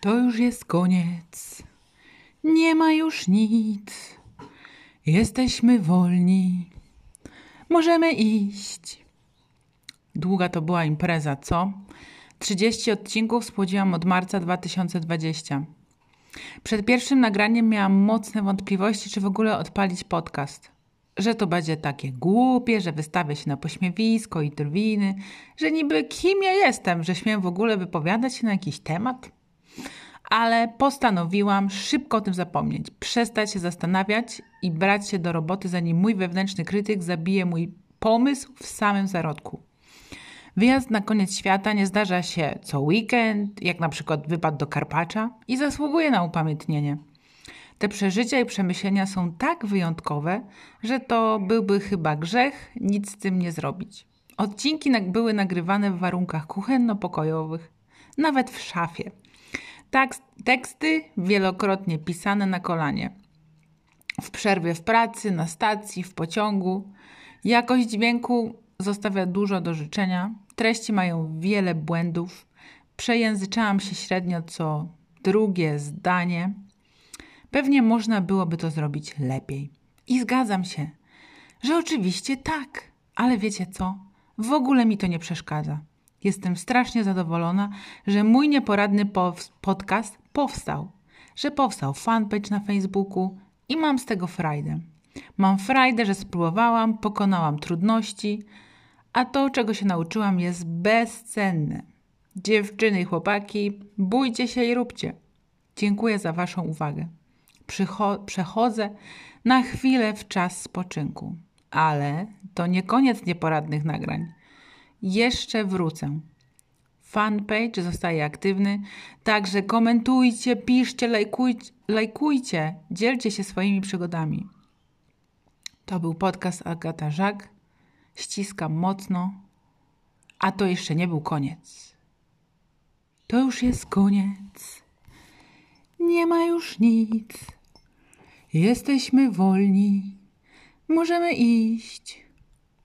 To już jest koniec. Nie ma już nic. Jesteśmy wolni. Możemy iść. Długa to była impreza, co? 30 odcinków spłodziłam od marca 2020. Przed pierwszym nagraniem miałam mocne wątpliwości, czy w ogóle odpalić podcast. Że to będzie takie głupie, że wystawię się na pośmiewisko i drwiny, że niby kim ja jestem, że śmiem w ogóle wypowiadać się na jakiś temat ale postanowiłam szybko o tym zapomnieć, przestać się zastanawiać i brać się do roboty, zanim mój wewnętrzny krytyk zabije mój pomysł w samym zarodku. Wyjazd na koniec świata nie zdarza się co weekend, jak na przykład wypad do Karpacza i zasługuje na upamiętnienie. Te przeżycia i przemyślenia są tak wyjątkowe, że to byłby chyba grzech nic z tym nie zrobić. Odcinki były nagrywane w warunkach kuchenno-pokojowych, nawet w szafie. Teksty wielokrotnie pisane na kolanie. W przerwie w pracy, na stacji, w pociągu. Jakość dźwięku zostawia dużo do życzenia. Treści mają wiele błędów. Przejęzyczałam się średnio co drugie zdanie. Pewnie można byłoby to zrobić lepiej. I zgadzam się, że oczywiście tak, ale wiecie co? W ogóle mi to nie przeszkadza. Jestem strasznie zadowolona, że mój nieporadny podcast powstał, że powstał fanpage na Facebooku i mam z tego frajdę. Mam frajdę, że spróbowałam, pokonałam trudności, a to, czego się nauczyłam, jest bezcenne. Dziewczyny i chłopaki, bójcie się i róbcie. Dziękuję za Waszą uwagę. Przycho przechodzę na chwilę w czas spoczynku, ale to nie koniec nieporadnych nagrań jeszcze wrócę. Fanpage zostaje aktywny, także komentujcie, piszcie, lajkujcie, lajkujcie, dzielcie się swoimi przygodami. To był podcast Agata Żak. Ściskam mocno, a to jeszcze nie był koniec. To już jest koniec. Nie ma już nic. Jesteśmy wolni. Możemy iść.